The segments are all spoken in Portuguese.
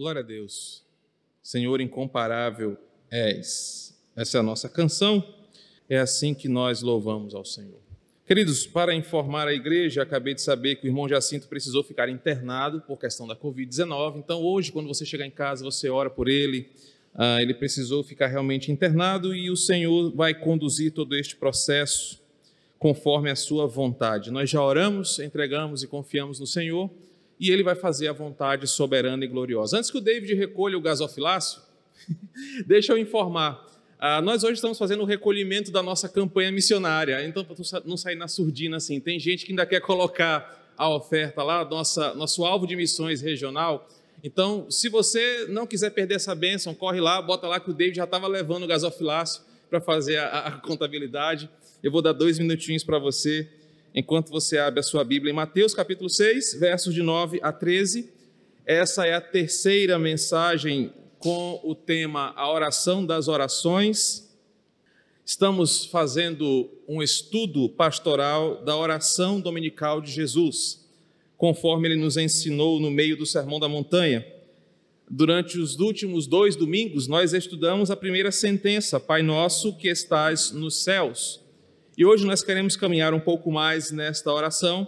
Glória a Deus. Senhor incomparável és. Essa é a nossa canção. É assim que nós louvamos ao Senhor. Queridos, para informar a igreja, acabei de saber que o irmão Jacinto precisou ficar internado por questão da Covid-19. Então, hoje, quando você chegar em casa, você ora por ele. Ah, ele precisou ficar realmente internado e o Senhor vai conduzir todo este processo conforme a sua vontade. Nós já oramos, entregamos e confiamos no Senhor e ele vai fazer a vontade soberana e gloriosa. Antes que o David recolha o gasofilácio, deixa eu informar. Ah, nós hoje estamos fazendo o recolhimento da nossa campanha missionária, então para não sair na surdina assim, tem gente que ainda quer colocar a oferta lá, nossa, nosso alvo de missões regional. Então, se você não quiser perder essa bênção, corre lá, bota lá que o David já estava levando o gasofilácio para fazer a, a contabilidade. Eu vou dar dois minutinhos para você, enquanto você abre a sua Bíblia em Mateus capítulo 6, versos de 9 a 13. Essa é a terceira mensagem com o tema A Oração das Orações. Estamos fazendo um estudo pastoral da oração dominical de Jesus, conforme ele nos ensinou no meio do Sermão da Montanha. Durante os últimos dois domingos, nós estudamos a primeira sentença, Pai Nosso que estás nos céus. E hoje nós queremos caminhar um pouco mais nesta oração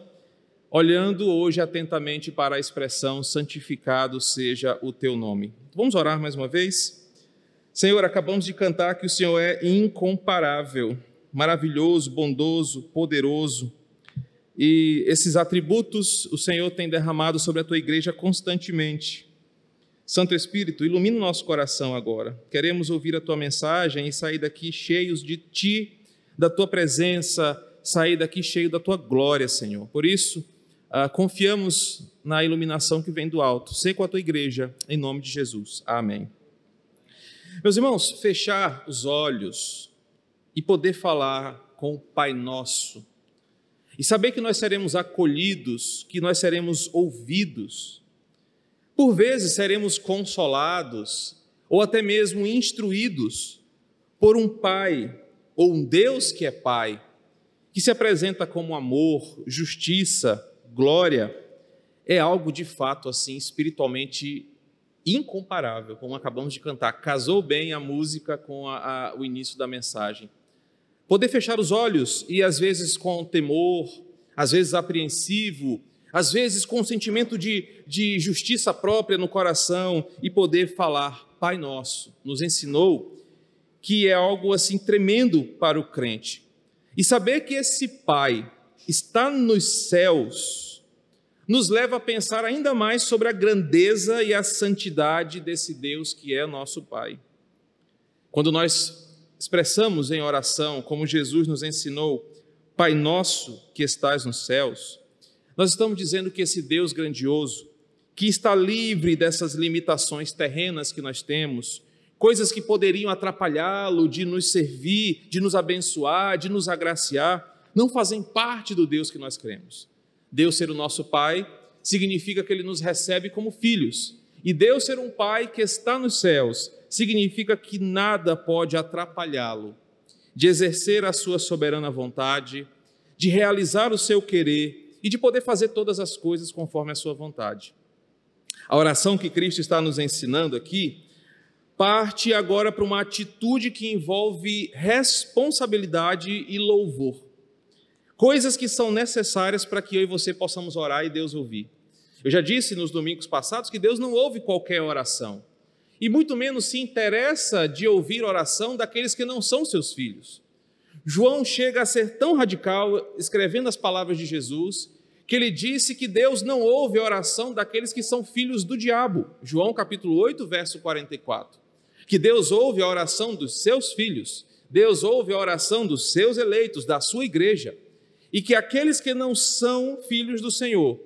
olhando hoje atentamente para a expressão santificado seja o teu nome. Vamos orar mais uma vez? Senhor, acabamos de cantar que o Senhor é incomparável, maravilhoso, bondoso, poderoso. E esses atributos o Senhor tem derramado sobre a tua igreja constantemente. Santo Espírito, ilumina o nosso coração agora. Queremos ouvir a tua mensagem e sair daqui cheios de ti, da tua presença, sair daqui cheio da tua glória, Senhor. Por isso, Uh, confiamos na iluminação que vem do alto. Sei com a tua igreja, em nome de Jesus. Amém. Meus irmãos, fechar os olhos e poder falar com o Pai Nosso, e saber que nós seremos acolhidos, que nós seremos ouvidos, por vezes seremos consolados, ou até mesmo instruídos por um Pai, ou um Deus que é Pai, que se apresenta como amor, justiça, glória é algo de fato assim espiritualmente incomparável, como acabamos de cantar. Casou bem a música com a, a, o início da mensagem. Poder fechar os olhos e às vezes com temor, às vezes apreensivo, às vezes com um sentimento de, de justiça própria no coração e poder falar, Pai Nosso, nos ensinou que é algo assim tremendo para o crente. E saber que esse Pai está nos céus, nos leva a pensar ainda mais sobre a grandeza e a santidade desse Deus que é nosso Pai. Quando nós expressamos em oração, como Jesus nos ensinou, Pai nosso que estás nos céus, nós estamos dizendo que esse Deus grandioso, que está livre dessas limitações terrenas que nós temos, coisas que poderiam atrapalhá-lo de nos servir, de nos abençoar, de nos agraciar, não fazem parte do Deus que nós cremos. Deus ser o nosso Pai significa que Ele nos recebe como filhos. E Deus ser um Pai que está nos céus significa que nada pode atrapalhá-lo de exercer a sua soberana vontade, de realizar o seu querer e de poder fazer todas as coisas conforme a sua vontade. A oração que Cristo está nos ensinando aqui parte agora para uma atitude que envolve responsabilidade e louvor. Coisas que são necessárias para que eu e você possamos orar e Deus ouvir. Eu já disse nos domingos passados que Deus não ouve qualquer oração. E muito menos se interessa de ouvir oração daqueles que não são seus filhos. João chega a ser tão radical, escrevendo as palavras de Jesus, que ele disse que Deus não ouve a oração daqueles que são filhos do diabo. João capítulo 8, verso 44. Que Deus ouve a oração dos seus filhos, Deus ouve a oração dos seus eleitos, da sua igreja e que aqueles que não são filhos do Senhor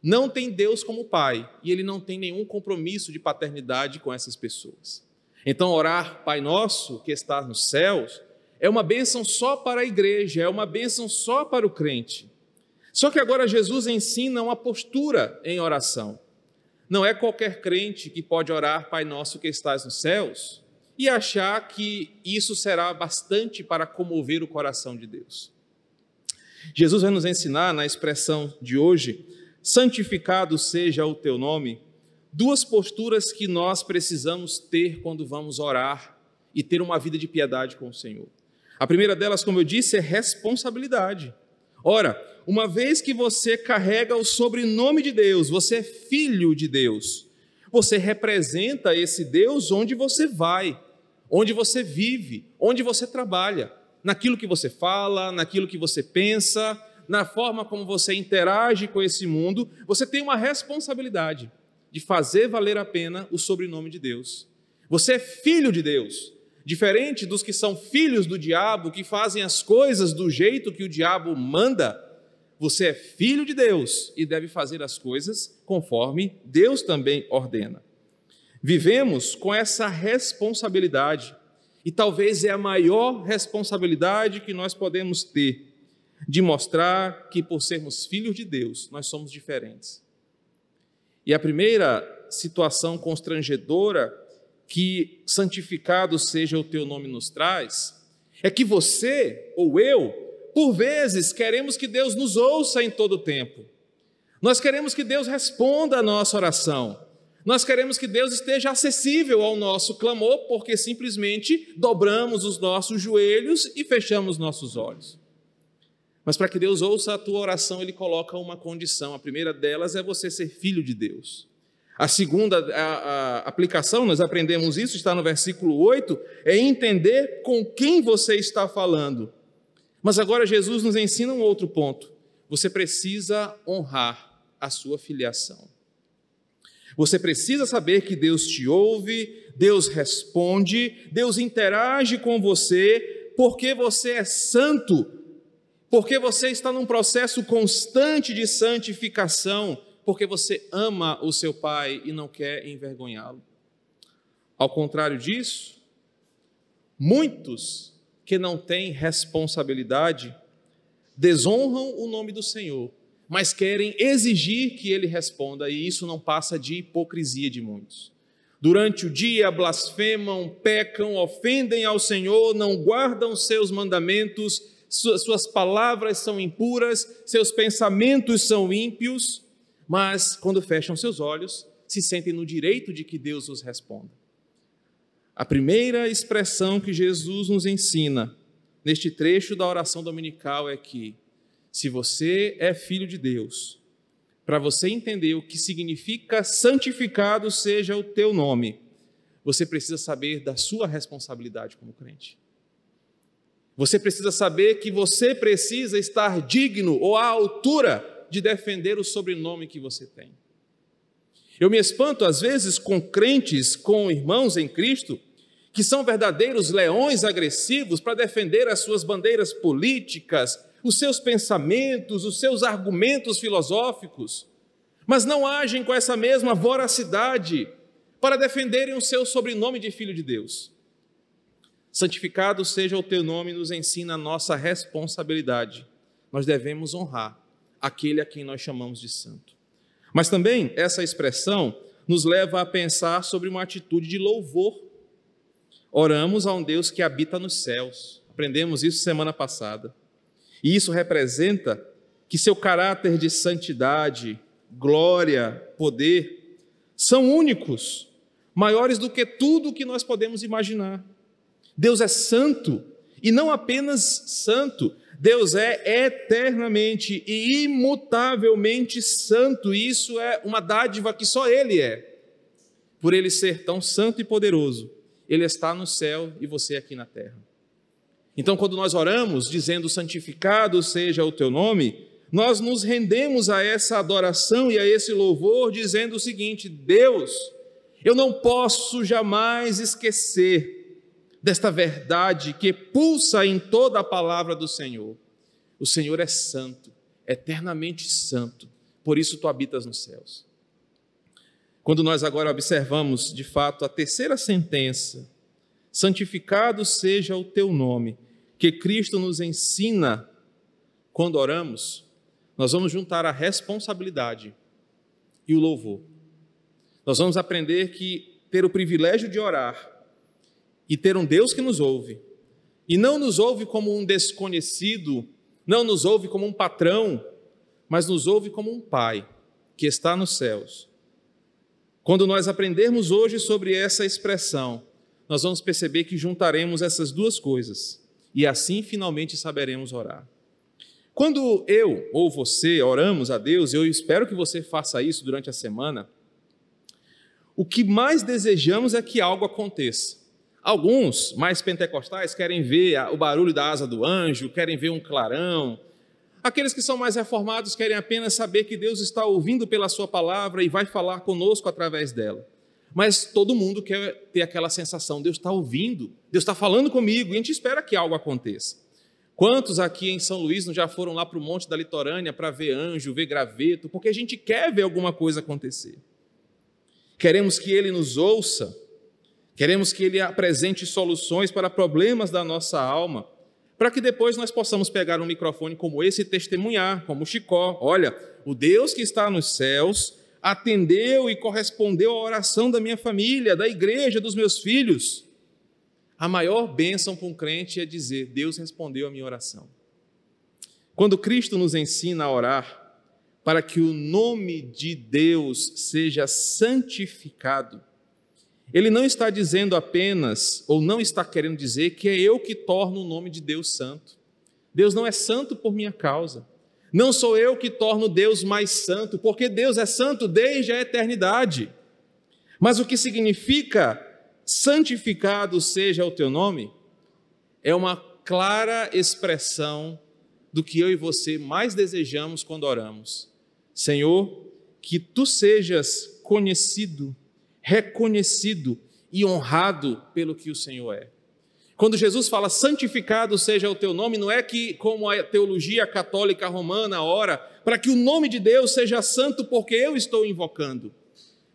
não têm Deus como Pai e ele não tem nenhum compromisso de paternidade com essas pessoas. Então, orar Pai Nosso que está nos céus é uma bênção só para a igreja, é uma bênção só para o crente. Só que agora Jesus ensina uma postura em oração. Não é qualquer crente que pode orar Pai Nosso que estás nos céus e achar que isso será bastante para comover o coração de Deus. Jesus vai nos ensinar na expressão de hoje: santificado seja o teu nome, duas posturas que nós precisamos ter quando vamos orar e ter uma vida de piedade com o Senhor. A primeira delas, como eu disse, é responsabilidade. Ora, uma vez que você carrega o sobrenome de Deus, você é filho de Deus, você representa esse Deus onde você vai, onde você vive, onde você trabalha, naquilo que você fala, naquilo que você pensa, na forma como você interage com esse mundo, você tem uma responsabilidade de fazer valer a pena o sobrenome de Deus. Você é filho de Deus, diferente dos que são filhos do diabo, que fazem as coisas do jeito que o diabo manda. Você é filho de Deus e deve fazer as coisas conforme Deus também ordena. Vivemos com essa responsabilidade, e talvez é a maior responsabilidade que nós podemos ter de mostrar que, por sermos filhos de Deus, nós somos diferentes. E a primeira situação constrangedora que santificado seja o teu nome nos traz é que você ou eu, por vezes, queremos que Deus nos ouça em todo o tempo. Nós queremos que Deus responda a nossa oração. Nós queremos que Deus esteja acessível ao nosso clamor, porque simplesmente dobramos os nossos joelhos e fechamos nossos olhos. Mas para que Deus ouça a tua oração, ele coloca uma condição. A primeira delas é você ser filho de Deus. A segunda a, a aplicação, nós aprendemos isso, está no versículo 8, é entender com quem você está falando. Mas agora Jesus nos ensina um outro ponto. Você precisa honrar a sua filiação. Você precisa saber que Deus te ouve, Deus responde, Deus interage com você, porque você é santo porque você está num processo constante de santificação, porque você ama o seu pai e não quer envergonhá-lo. Ao contrário disso, muitos que não têm responsabilidade desonram o nome do Senhor, mas querem exigir que ele responda, e isso não passa de hipocrisia de muitos. Durante o dia blasfemam, pecam, ofendem ao Senhor, não guardam seus mandamentos, suas palavras são impuras, seus pensamentos são ímpios, mas quando fecham seus olhos, se sentem no direito de que Deus os responda. A primeira expressão que Jesus nos ensina neste trecho da oração dominical é que, se você é filho de Deus, para você entender o que significa santificado seja o teu nome, você precisa saber da sua responsabilidade como crente. Você precisa saber que você precisa estar digno ou à altura de defender o sobrenome que você tem. Eu me espanto às vezes com crentes, com irmãos em Cristo, que são verdadeiros leões agressivos para defender as suas bandeiras políticas, os seus pensamentos, os seus argumentos filosóficos, mas não agem com essa mesma voracidade para defenderem o seu sobrenome de filho de Deus. Santificado seja o teu nome, nos ensina a nossa responsabilidade. Nós devemos honrar aquele a quem nós chamamos de santo. Mas também essa expressão nos leva a pensar sobre uma atitude de louvor. Oramos a um Deus que habita nos céus. Aprendemos isso semana passada. E isso representa que seu caráter de santidade, glória, poder são únicos, maiores do que tudo o que nós podemos imaginar. Deus é santo, e não apenas santo, Deus é eternamente e imutavelmente santo, e isso é uma dádiva que só Ele é. Por Ele ser tão santo e poderoso, Ele está no céu e você aqui na terra. Então, quando nós oramos dizendo santificado seja o teu nome, nós nos rendemos a essa adoração e a esse louvor, dizendo o seguinte: Deus, eu não posso jamais esquecer desta verdade que pulsa em toda a palavra do Senhor. O Senhor é santo, eternamente santo, por isso tu habitas nos céus. Quando nós agora observamos de fato a terceira sentença, santificado seja o teu nome, que Cristo nos ensina quando oramos, nós vamos juntar a responsabilidade e o louvor. Nós vamos aprender que ter o privilégio de orar e ter um Deus que nos ouve. E não nos ouve como um desconhecido, não nos ouve como um patrão, mas nos ouve como um pai que está nos céus. Quando nós aprendermos hoje sobre essa expressão, nós vamos perceber que juntaremos essas duas coisas e assim finalmente saberemos orar. Quando eu ou você oramos a Deus, eu espero que você faça isso durante a semana, o que mais desejamos é que algo aconteça. Alguns, mais pentecostais, querem ver o barulho da asa do anjo, querem ver um clarão. Aqueles que são mais reformados querem apenas saber que Deus está ouvindo pela Sua palavra e vai falar conosco através dela. Mas todo mundo quer ter aquela sensação: Deus está ouvindo, Deus está falando comigo, e a gente espera que algo aconteça. Quantos aqui em São Luís não já foram lá para o Monte da Litorânea para ver anjo, ver graveto, porque a gente quer ver alguma coisa acontecer. Queremos que Ele nos ouça, queremos que Ele apresente soluções para problemas da nossa alma, para que depois nós possamos pegar um microfone como esse e testemunhar, como Chicó. Olha, o Deus que está nos céus atendeu e correspondeu à oração da minha família, da igreja, dos meus filhos. A maior bênção para um crente é dizer: Deus respondeu a minha oração. Quando Cristo nos ensina a orar, para que o nome de Deus seja santificado, ele não está dizendo apenas, ou não está querendo dizer, que é eu que torno o nome de Deus santo. Deus não é santo por minha causa. Não sou eu que torno Deus mais santo, porque Deus é santo desde a eternidade. Mas o que significa santificado seja o teu nome, é uma clara expressão do que eu e você mais desejamos quando oramos. Senhor, que tu sejas conhecido, reconhecido e honrado pelo que o Senhor é. Quando Jesus fala santificado seja o teu nome, não é que, como a teologia católica romana ora, para que o nome de Deus seja santo porque eu estou invocando.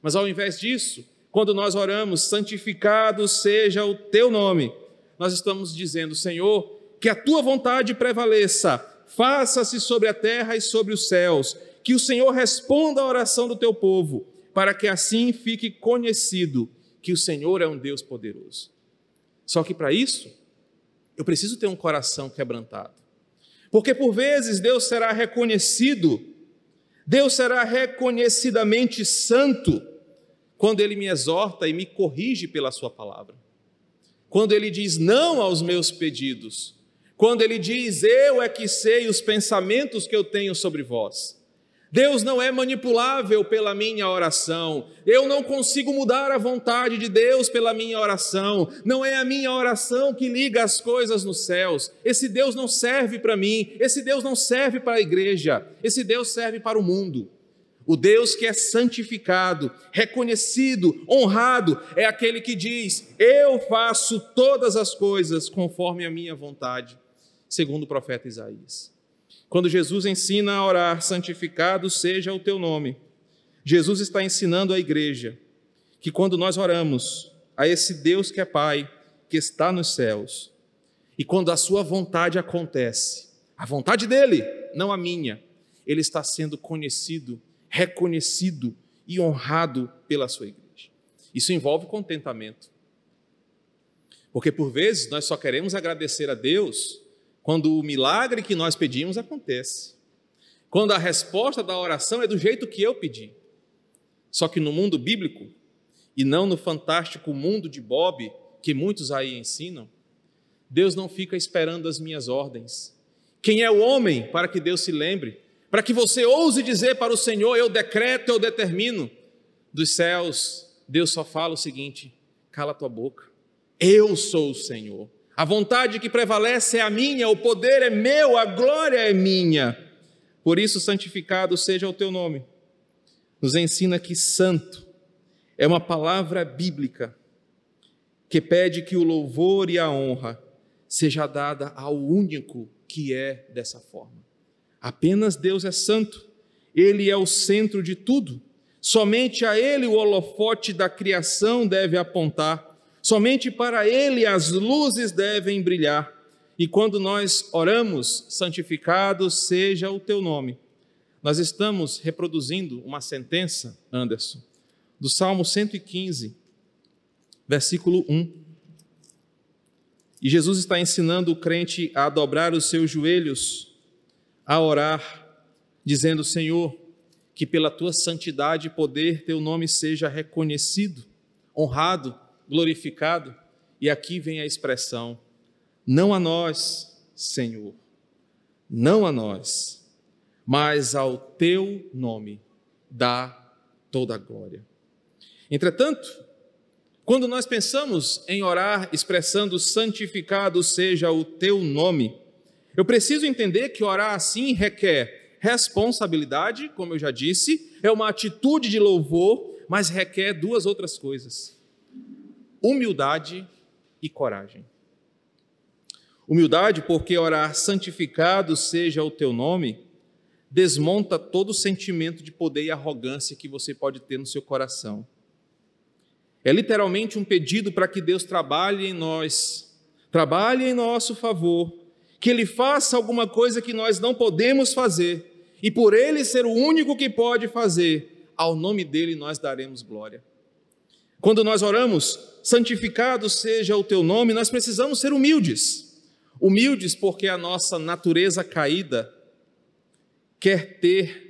Mas ao invés disso, quando nós oramos, santificado seja o teu nome, nós estamos dizendo, Senhor, que a tua vontade prevaleça, faça-se sobre a terra e sobre os céus, que o Senhor responda à oração do teu povo, para que assim fique conhecido que o Senhor é um Deus poderoso. Só que para isso, eu preciso ter um coração quebrantado. Porque por vezes Deus será reconhecido, Deus será reconhecidamente santo, quando ele me exorta e me corrige pela sua palavra, quando ele diz não aos meus pedidos, quando ele diz eu é que sei os pensamentos que eu tenho sobre vós. Deus não é manipulável pela minha oração. Eu não consigo mudar a vontade de Deus pela minha oração. Não é a minha oração que liga as coisas nos céus. Esse Deus não serve para mim. Esse Deus não serve para a igreja. Esse Deus serve para o mundo. O Deus que é santificado, reconhecido, honrado, é aquele que diz: Eu faço todas as coisas conforme a minha vontade, segundo o profeta Isaías. Quando Jesus ensina a orar, santificado seja o teu nome, Jesus está ensinando à igreja que quando nós oramos a esse Deus que é Pai, que está nos céus, e quando a sua vontade acontece, a vontade dele, não a minha, ele está sendo conhecido reconhecido e honrado pela sua igreja. Isso envolve contentamento. Porque por vezes nós só queremos agradecer a Deus quando o milagre que nós pedimos acontece. Quando a resposta da oração é do jeito que eu pedi. Só que no mundo bíblico, e não no fantástico mundo de Bob, que muitos aí ensinam, Deus não fica esperando as minhas ordens. Quem é o homem para que Deus se lembre? para que você ouse dizer para o Senhor: Eu decreto, eu determino. Dos céus, Deus só fala o seguinte: cala tua boca, eu sou o Senhor. A vontade que prevalece é a minha, o poder é meu, a glória é minha. Por isso, santificado seja o teu nome. Nos ensina que santo é uma palavra bíblica que pede que o louvor e a honra seja dada ao único que é dessa forma. Apenas Deus é santo, Ele é o centro de tudo. Somente a Ele o holofote da criação deve apontar, somente para Ele as luzes devem brilhar. E quando nós oramos, santificado seja o teu nome, nós estamos reproduzindo uma sentença, Anderson, do Salmo 115, versículo 1. E Jesus está ensinando o crente a dobrar os seus joelhos a orar, dizendo: Senhor, que pela tua santidade e poder teu nome seja reconhecido, honrado, glorificado. E aqui vem a expressão: não a nós, Senhor, não a nós, mas ao teu nome dá toda a glória. Entretanto, quando nós pensamos em orar expressando santificado seja o teu nome, eu preciso entender que orar assim requer responsabilidade, como eu já disse, é uma atitude de louvor, mas requer duas outras coisas: humildade e coragem. Humildade, porque orar santificado seja o teu nome, desmonta todo o sentimento de poder e arrogância que você pode ter no seu coração. É literalmente um pedido para que Deus trabalhe em nós, trabalhe em nosso favor, que Ele faça alguma coisa que nós não podemos fazer, e por ele ser o único que pode fazer, ao nome dele nós daremos glória. Quando nós oramos, santificado seja o teu nome, nós precisamos ser humildes. Humildes porque a nossa natureza caída quer ter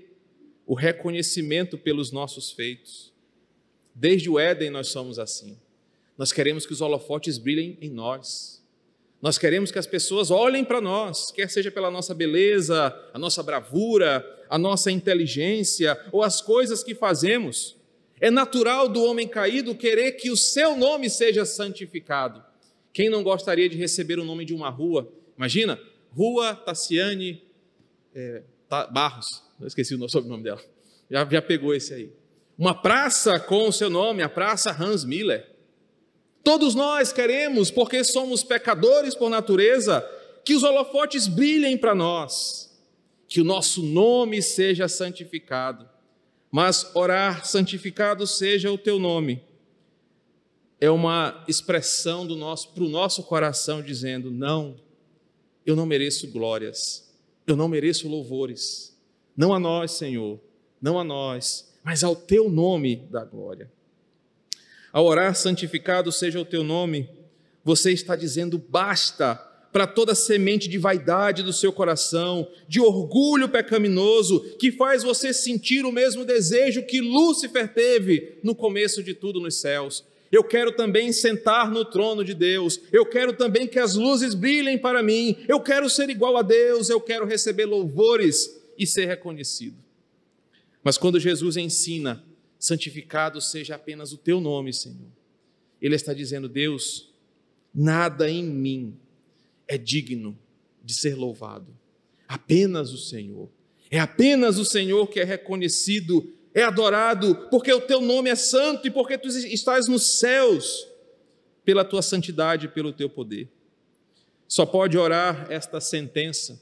o reconhecimento pelos nossos feitos. Desde o Éden nós somos assim. Nós queremos que os holofotes brilhem em nós. Nós queremos que as pessoas olhem para nós, quer seja pela nossa beleza, a nossa bravura, a nossa inteligência ou as coisas que fazemos. É natural do homem caído querer que o seu nome seja santificado. Quem não gostaria de receber o nome de uma rua? Imagina, Rua Tassiane é, Barros, eu esqueci o sobrenome dela, já, já pegou esse aí. Uma praça com o seu nome, a Praça Hans Miller. Todos nós queremos, porque somos pecadores por natureza, que os holofotes brilhem para nós, que o nosso nome seja santificado. Mas orar, santificado seja o teu nome, é uma expressão do nosso para o nosso coração dizendo: não, eu não mereço glórias, eu não mereço louvores, não a nós, Senhor, não a nós, mas ao teu nome da glória. Ao orar, santificado seja o teu nome, você está dizendo basta para toda semente de vaidade do seu coração, de orgulho pecaminoso, que faz você sentir o mesmo desejo que Lúcifer teve no começo de tudo nos céus. Eu quero também sentar no trono de Deus, eu quero também que as luzes brilhem para mim, eu quero ser igual a Deus, eu quero receber louvores e ser reconhecido. Mas quando Jesus ensina santificado seja apenas o teu nome, Senhor. Ele está dizendo: Deus, nada em mim é digno de ser louvado, apenas o Senhor. É apenas o Senhor que é reconhecido, é adorado, porque o teu nome é santo e porque tu estás nos céus, pela tua santidade e pelo teu poder. Só pode orar esta sentença: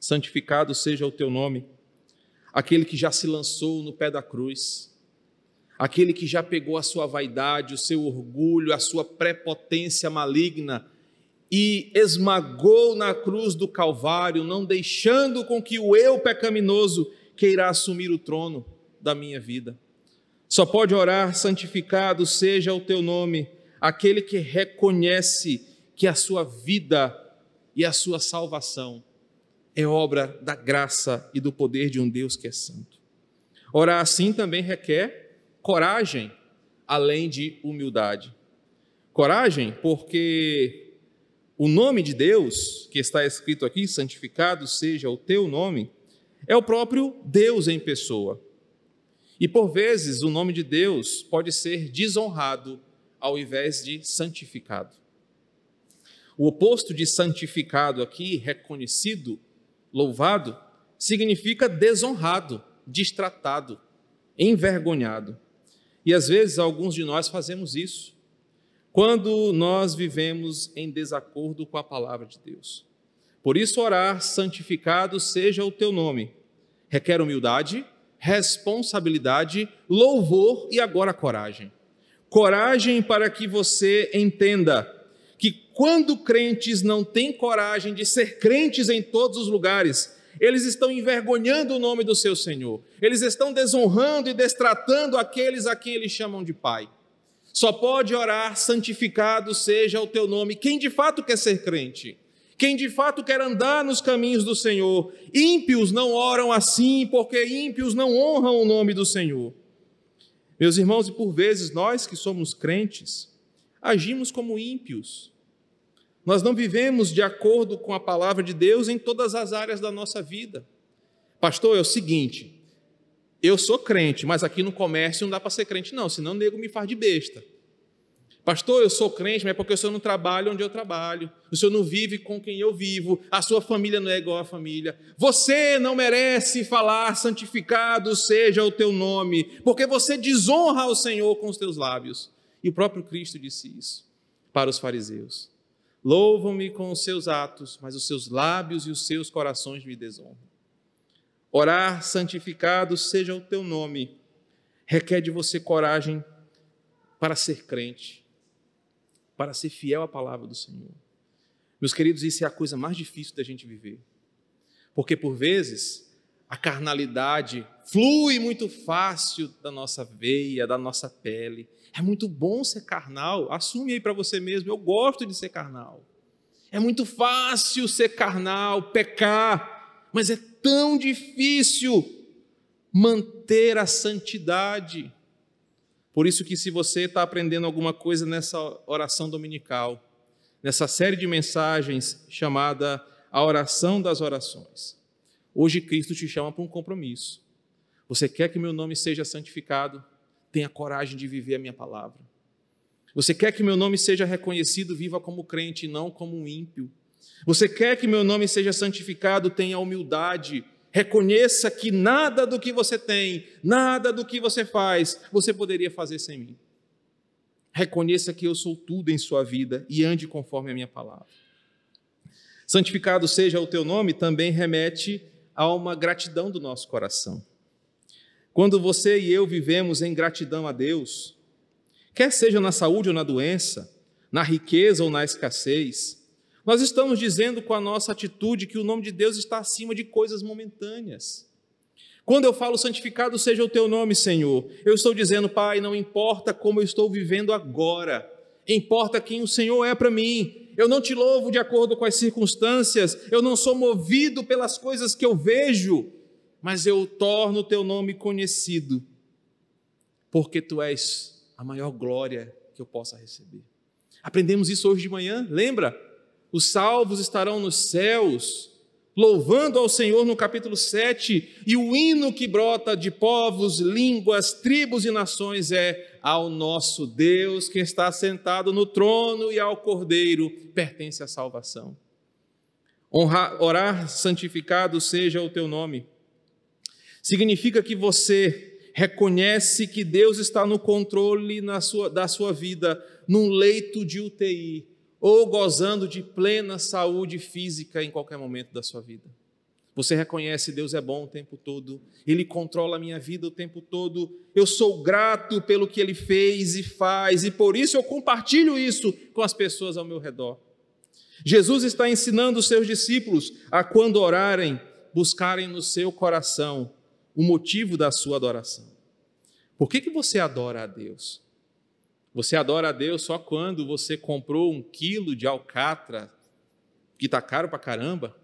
santificado seja o teu nome, aquele que já se lançou no pé da cruz aquele que já pegou a sua vaidade, o seu orgulho, a sua prepotência maligna e esmagou na cruz do Calvário, não deixando com que o eu pecaminoso queira assumir o trono da minha vida. Só pode orar, santificado seja o teu nome, aquele que reconhece que a sua vida e a sua salvação é obra da graça e do poder de um Deus que é santo. Orar assim também requer coragem, além de humildade. Coragem, porque o nome de Deus, que está escrito aqui, santificado seja o teu nome, é o próprio Deus em pessoa. E por vezes o nome de Deus pode ser desonrado ao invés de santificado. O oposto de santificado aqui, reconhecido, louvado, significa desonrado, destratado, envergonhado. E às vezes alguns de nós fazemos isso quando nós vivemos em desacordo com a palavra de Deus. Por isso, orar, santificado seja o teu nome, requer humildade, responsabilidade, louvor e agora coragem. Coragem para que você entenda que quando crentes não têm coragem de ser crentes em todos os lugares, eles estão envergonhando o nome do seu Senhor, eles estão desonrando e destratando aqueles a quem eles chamam de Pai. Só pode orar, santificado seja o teu nome, quem de fato quer ser crente. quem de fato quer andar nos caminhos do Senhor. Ímpios não oram assim, porque ímpios não honram o nome do Senhor. Meus irmãos, e por vezes nós que somos crentes, agimos como ímpios. Nós não vivemos de acordo com a palavra de Deus em todas as áreas da nossa vida. Pastor, é o seguinte, eu sou crente, mas aqui no comércio não dá para ser crente, não, senão o nego me faz de besta. Pastor, eu sou crente, mas é porque o senhor não trabalha onde eu trabalho, o senhor não vive com quem eu vivo, a sua família não é igual à família. Você não merece falar, santificado seja o teu nome, porque você desonra o Senhor com os teus lábios. E o próprio Cristo disse isso para os fariseus: Louvam-me com os seus atos, mas os seus lábios e os seus corações me desonram. Orar, santificado seja o teu nome, requer de você coragem para ser crente para ser fiel à palavra do Senhor. Meus queridos, isso é a coisa mais difícil da gente viver. Porque por vezes a carnalidade flui muito fácil da nossa veia, da nossa pele. É muito bom ser carnal. Assume aí para você mesmo, eu gosto de ser carnal. É muito fácil ser carnal, pecar, mas é tão difícil manter a santidade. Por isso que se você está aprendendo alguma coisa nessa oração dominical, nessa série de mensagens chamada a oração das orações, hoje Cristo te chama para um compromisso. Você quer que meu nome seja santificado? Tenha coragem de viver a minha palavra. Você quer que meu nome seja reconhecido? Viva como crente, não como um ímpio. Você quer que meu nome seja santificado? Tenha humildade Reconheça que nada do que você tem, nada do que você faz, você poderia fazer sem mim. Reconheça que eu sou tudo em sua vida e ande conforme a minha palavra. Santificado seja o teu nome também remete a uma gratidão do nosso coração. Quando você e eu vivemos em gratidão a Deus, quer seja na saúde ou na doença, na riqueza ou na escassez, nós estamos dizendo com a nossa atitude que o nome de Deus está acima de coisas momentâneas. Quando eu falo santificado seja o teu nome, Senhor, eu estou dizendo, Pai, não importa como eu estou vivendo agora, importa quem o Senhor é para mim. Eu não te louvo de acordo com as circunstâncias, eu não sou movido pelas coisas que eu vejo, mas eu torno o teu nome conhecido, porque tu és a maior glória que eu possa receber. Aprendemos isso hoje de manhã, lembra? Os salvos estarão nos céus, louvando ao Senhor no capítulo 7, e o hino que brota de povos, línguas, tribos e nações é ao nosso Deus que está sentado no trono e ao Cordeiro pertence a salvação. Honrar, orar, santificado seja o teu nome. Significa que você reconhece que Deus está no controle sua, da sua vida, num leito de UTI, ou gozando de plena saúde física em qualquer momento da sua vida. Você reconhece Deus é bom o tempo todo, Ele controla a minha vida o tempo todo, eu sou grato pelo que Ele fez e faz, e por isso eu compartilho isso com as pessoas ao meu redor. Jesus está ensinando os seus discípulos a, quando orarem, buscarem no seu coração o motivo da sua adoração. Por que, que você adora a Deus? Você adora a Deus só quando você comprou um quilo de alcatra, que está caro para caramba?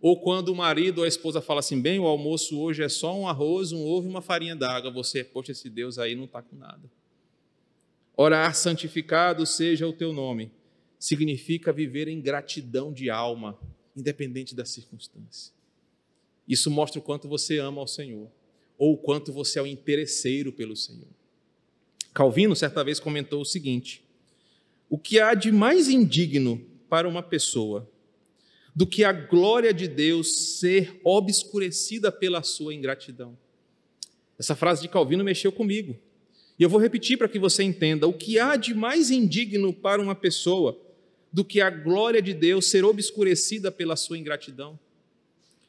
Ou quando o marido ou a esposa fala assim, bem, o almoço hoje é só um arroz, um ovo e uma farinha d'água. Você, poxa, esse Deus aí não está com nada. Orar santificado seja o teu nome. Significa viver em gratidão de alma, independente da circunstância. Isso mostra o quanto você ama ao Senhor, ou o quanto você é o interesseiro pelo Senhor. Calvino, certa vez, comentou o seguinte: O que há de mais indigno para uma pessoa do que a glória de Deus ser obscurecida pela sua ingratidão? Essa frase de Calvino mexeu comigo. E eu vou repetir para que você entenda: o que há de mais indigno para uma pessoa do que a glória de Deus ser obscurecida pela sua ingratidão?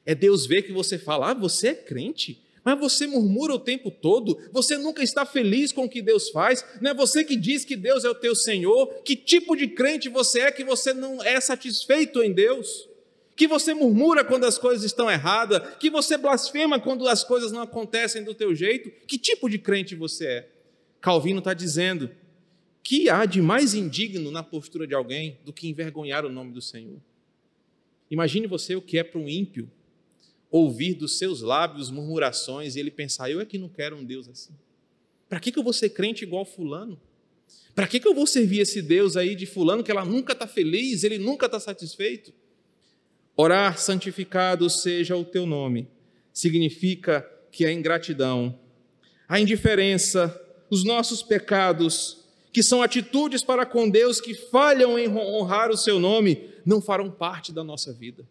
É Deus ver que você fala, ah, você é crente? Mas você murmura o tempo todo, você nunca está feliz com o que Deus faz, não é você que diz que Deus é o teu Senhor, que tipo de crente você é que você não é satisfeito em Deus? Que você murmura quando as coisas estão erradas, que você blasfema quando as coisas não acontecem do teu jeito? Que tipo de crente você é? Calvino está dizendo que há de mais indigno na postura de alguém do que envergonhar o nome do Senhor. Imagine você o que é para um ímpio ouvir dos seus lábios murmurações e ele pensar: eu é que não quero um Deus assim. Para que, que eu vou ser crente igual Fulano? Para que, que eu vou servir esse Deus aí de Fulano que ela nunca está feliz, ele nunca está satisfeito? Orar, santificado seja o teu nome, significa que a ingratidão, a indiferença, os nossos pecados, que são atitudes para com Deus que falham em honrar o seu nome, não farão parte da nossa vida.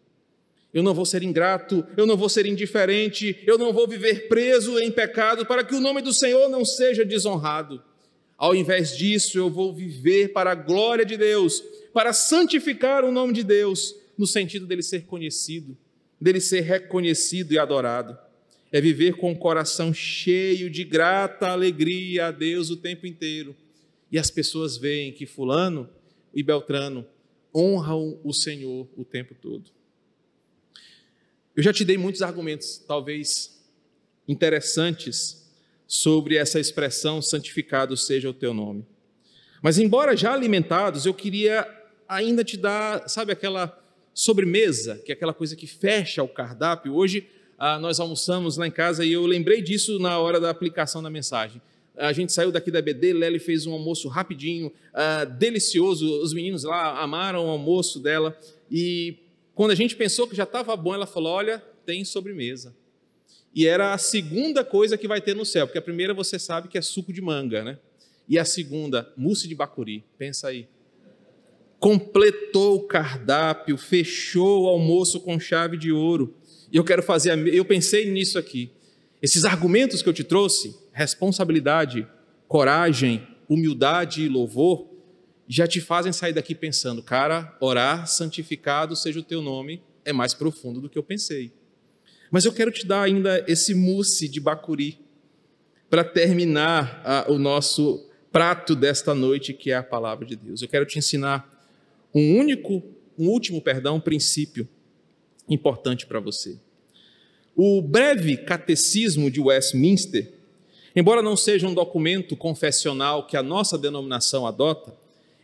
Eu não vou ser ingrato, eu não vou ser indiferente, eu não vou viver preso em pecado para que o nome do Senhor não seja desonrado. Ao invés disso, eu vou viver para a glória de Deus, para santificar o nome de Deus, no sentido dele ser conhecido, dele ser reconhecido e adorado. É viver com o coração cheio de grata alegria a Deus o tempo inteiro. E as pessoas veem que Fulano e Beltrano honram o Senhor o tempo todo. Eu já te dei muitos argumentos, talvez interessantes, sobre essa expressão santificado seja o teu nome. Mas, embora já alimentados, eu queria ainda te dar, sabe, aquela sobremesa, que é aquela coisa que fecha o cardápio. Hoje ah, nós almoçamos lá em casa e eu lembrei disso na hora da aplicação da mensagem. A gente saiu daqui da BD, Lely fez um almoço rapidinho, ah, delicioso. Os meninos lá amaram o almoço dela. E quando a gente pensou que já estava bom, ela falou: Olha, tem sobremesa. E era a segunda coisa que vai ter no céu, porque a primeira você sabe que é suco de manga, né? E a segunda, mousse de bacuri. Pensa aí. Completou o cardápio, fechou o almoço com chave de ouro. E eu quero fazer, eu pensei nisso aqui. Esses argumentos que eu te trouxe, responsabilidade, coragem, humildade e louvor, já te fazem sair daqui pensando, cara, orar, santificado seja o teu nome, é mais profundo do que eu pensei. Mas eu quero te dar ainda esse mousse de bacuri para terminar a, o nosso prato desta noite, que é a palavra de Deus. Eu quero te ensinar um único, um último, perdão, princípio importante para você. O breve catecismo de Westminster, embora não seja um documento confessional que a nossa denominação adota,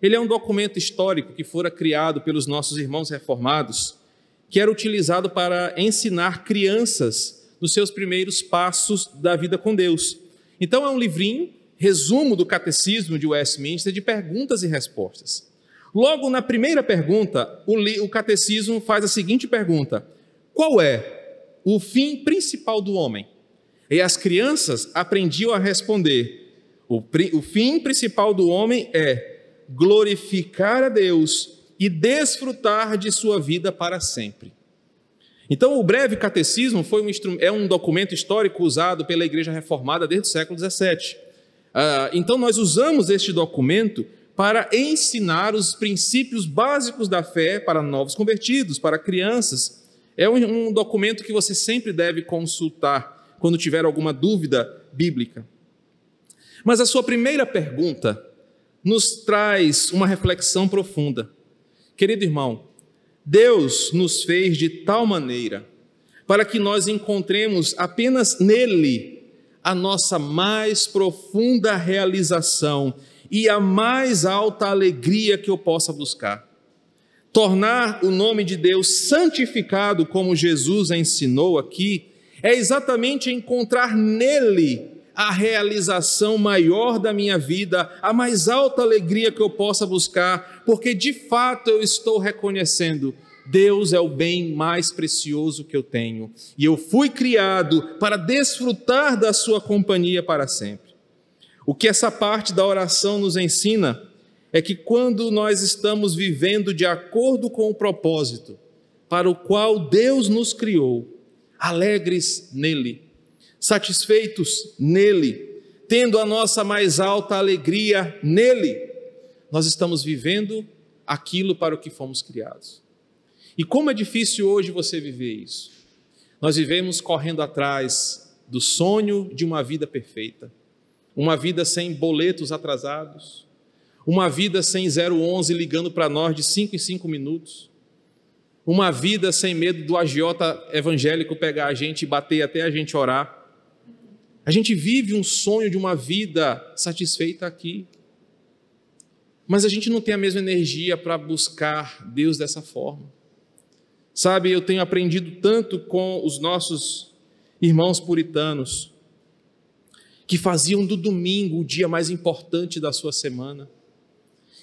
ele é um documento histórico que fora criado pelos nossos irmãos reformados que era utilizado para ensinar crianças nos seus primeiros passos da vida com Deus. Então é um livrinho, resumo do catecismo de Westminster, de perguntas e respostas. Logo na primeira pergunta, o, o catecismo faz a seguinte pergunta: Qual é o fim principal do homem? E as crianças aprendiam a responder: o, o fim principal do homem é glorificar a Deus e desfrutar de sua vida para sempre. Então, o breve catecismo foi um, é um documento histórico usado pela Igreja Reformada desde o século XVII. Ah, então, nós usamos este documento para ensinar os princípios básicos da fé para novos convertidos, para crianças. É um, um documento que você sempre deve consultar quando tiver alguma dúvida bíblica. Mas a sua primeira pergunta nos traz uma reflexão profunda. Querido irmão, Deus nos fez de tal maneira para que nós encontremos apenas nele a nossa mais profunda realização e a mais alta alegria que eu possa buscar. Tornar o nome de Deus santificado, como Jesus ensinou aqui, é exatamente encontrar nele a realização maior da minha vida, a mais alta alegria que eu possa buscar, porque de fato eu estou reconhecendo Deus é o bem mais precioso que eu tenho, e eu fui criado para desfrutar da sua companhia para sempre. O que essa parte da oração nos ensina é que quando nós estamos vivendo de acordo com o propósito para o qual Deus nos criou, alegres nele, satisfeitos nele, tendo a nossa mais alta alegria nele, nós estamos vivendo aquilo para o que fomos criados. E como é difícil hoje você viver isso. Nós vivemos correndo atrás do sonho de uma vida perfeita, uma vida sem boletos atrasados, uma vida sem 011 ligando para nós de 5 em 5 minutos, uma vida sem medo do agiota evangélico pegar a gente e bater até a gente orar, a gente vive um sonho de uma vida satisfeita aqui. Mas a gente não tem a mesma energia para buscar Deus dessa forma. Sabe, eu tenho aprendido tanto com os nossos irmãos puritanos, que faziam do domingo o dia mais importante da sua semana.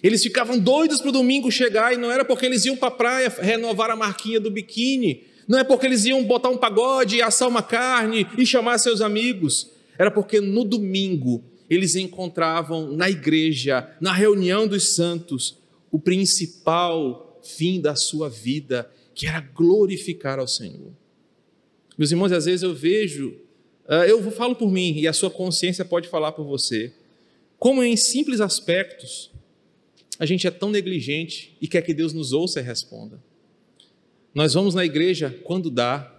Eles ficavam doidos para o domingo chegar e não era porque eles iam para a praia renovar a marquinha do biquíni, não é porque eles iam botar um pagode, assar uma carne e chamar seus amigos. Era porque no domingo eles encontravam na igreja, na reunião dos santos, o principal fim da sua vida, que era glorificar ao Senhor. Meus irmãos, às vezes eu vejo, ah, eu falo por mim e a sua consciência pode falar por você, como em simples aspectos a gente é tão negligente e quer que Deus nos ouça e responda. Nós vamos na igreja quando dá,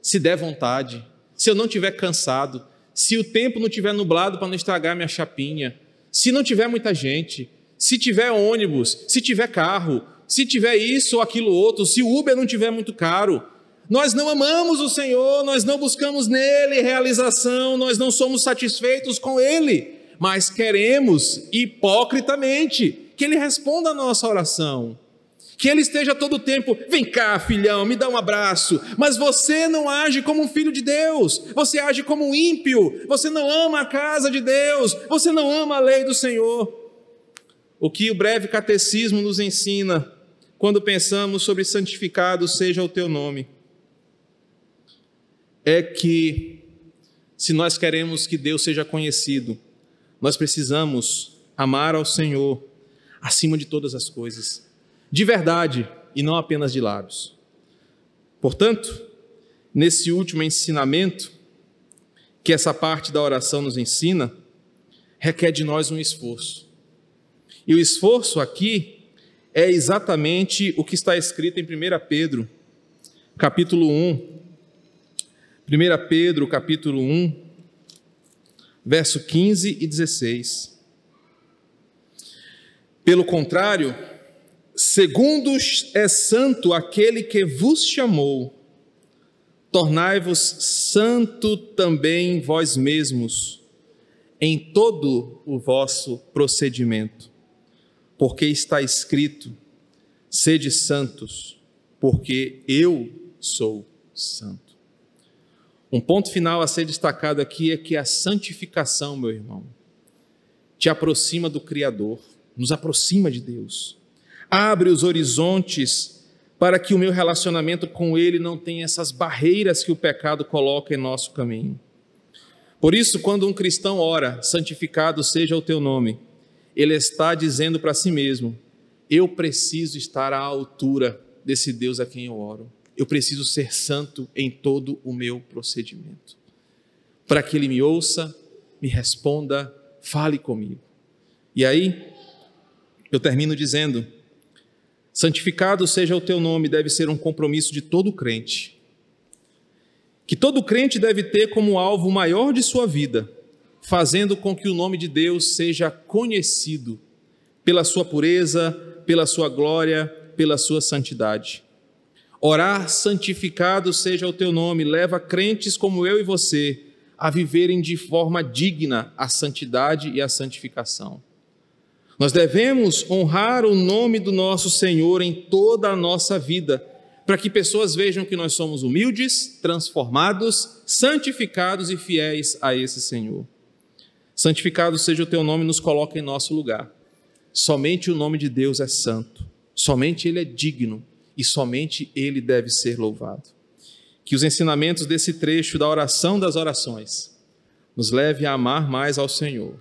se der vontade, se eu não estiver cansado, se o tempo não estiver nublado para não estragar minha chapinha, se não tiver muita gente, se tiver ônibus, se tiver carro, se tiver isso ou aquilo outro, se o Uber não tiver muito caro, nós não amamos o Senhor, nós não buscamos nele realização, nós não somos satisfeitos com ele, mas queremos hipocritamente que Ele responda a nossa oração. Que Ele esteja todo o tempo, vem cá, filhão, me dá um abraço. Mas você não age como um filho de Deus, você age como um ímpio, você não ama a casa de Deus, você não ama a lei do Senhor. O que o breve catecismo nos ensina quando pensamos sobre santificado seja o teu nome, é que, se nós queremos que Deus seja conhecido, nós precisamos amar ao Senhor acima de todas as coisas, de verdade e não apenas de lábios. Portanto, nesse último ensinamento, que essa parte da oração nos ensina, requer de nós um esforço. E o esforço aqui é exatamente o que está escrito em 1 Pedro, capítulo 1. 1 Pedro, capítulo 1, verso 15 e 16. Pelo contrário, segundo é santo aquele que vos chamou, tornai-vos santo também vós mesmos, em todo o vosso procedimento, porque está escrito: sede santos, porque eu sou santo. Um ponto final a ser destacado aqui é que a santificação, meu irmão, te aproxima do Criador nos aproxima de Deus, abre os horizontes para que o meu relacionamento com Ele não tenha essas barreiras que o pecado coloca em nosso caminho. Por isso, quando um cristão ora, santificado seja o teu nome, ele está dizendo para si mesmo: eu preciso estar à altura desse Deus a quem eu oro. Eu preciso ser santo em todo o meu procedimento. Para que ele me ouça, me responda, fale comigo. E aí, eu termino dizendo: santificado seja o teu nome, deve ser um compromisso de todo crente. Que todo crente deve ter como alvo maior de sua vida, fazendo com que o nome de Deus seja conhecido pela sua pureza, pela sua glória, pela sua santidade. Orar santificado seja o teu nome, leva crentes como eu e você a viverem de forma digna a santidade e a santificação. Nós devemos honrar o nome do nosso Senhor em toda a nossa vida, para que pessoas vejam que nós somos humildes, transformados, santificados e fiéis a esse Senhor. Santificado seja o teu nome, nos coloca em nosso lugar. Somente o nome de Deus é santo, somente Ele é digno e somente Ele deve ser louvado. Que os ensinamentos desse trecho da oração das orações nos leve a amar mais ao Senhor.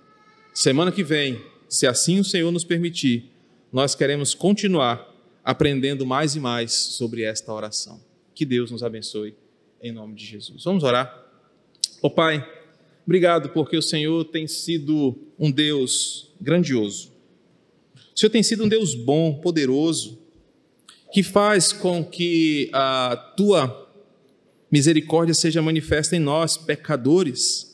Semana que vem, se assim o Senhor nos permitir, nós queremos continuar aprendendo mais e mais sobre esta oração. Que Deus nos abençoe em nome de Jesus. Vamos orar. Ó oh, Pai, obrigado porque o Senhor tem sido um Deus grandioso. O Senhor tem sido um Deus bom, poderoso, que faz com que a tua misericórdia seja manifesta em nós, pecadores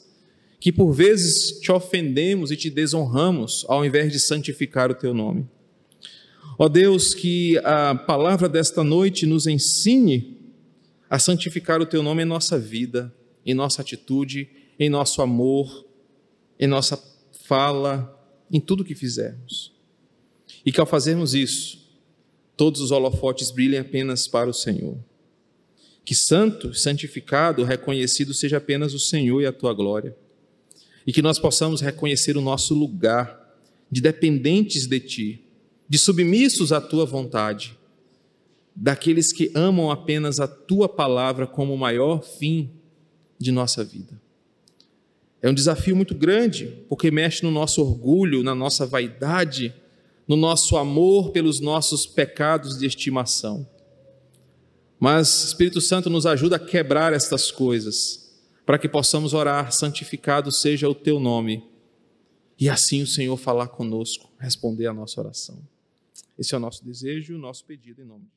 que por vezes te ofendemos e te desonramos ao invés de santificar o teu nome. Ó Deus, que a palavra desta noite nos ensine a santificar o teu nome em nossa vida, em nossa atitude, em nosso amor, em nossa fala, em tudo que fizermos. E que ao fazermos isso, todos os holofotes brilhem apenas para o Senhor. Que santo, santificado, reconhecido seja apenas o Senhor e a tua glória. E que nós possamos reconhecer o nosso lugar de dependentes de ti, de submissos à tua vontade, daqueles que amam apenas a tua palavra como o maior fim de nossa vida. É um desafio muito grande, porque mexe no nosso orgulho, na nossa vaidade, no nosso amor pelos nossos pecados de estimação. Mas Espírito Santo nos ajuda a quebrar estas coisas, para que possamos orar, santificado seja o teu nome, e assim o Senhor falar conosco, responder a nossa oração. Esse é o nosso desejo o nosso pedido em nome de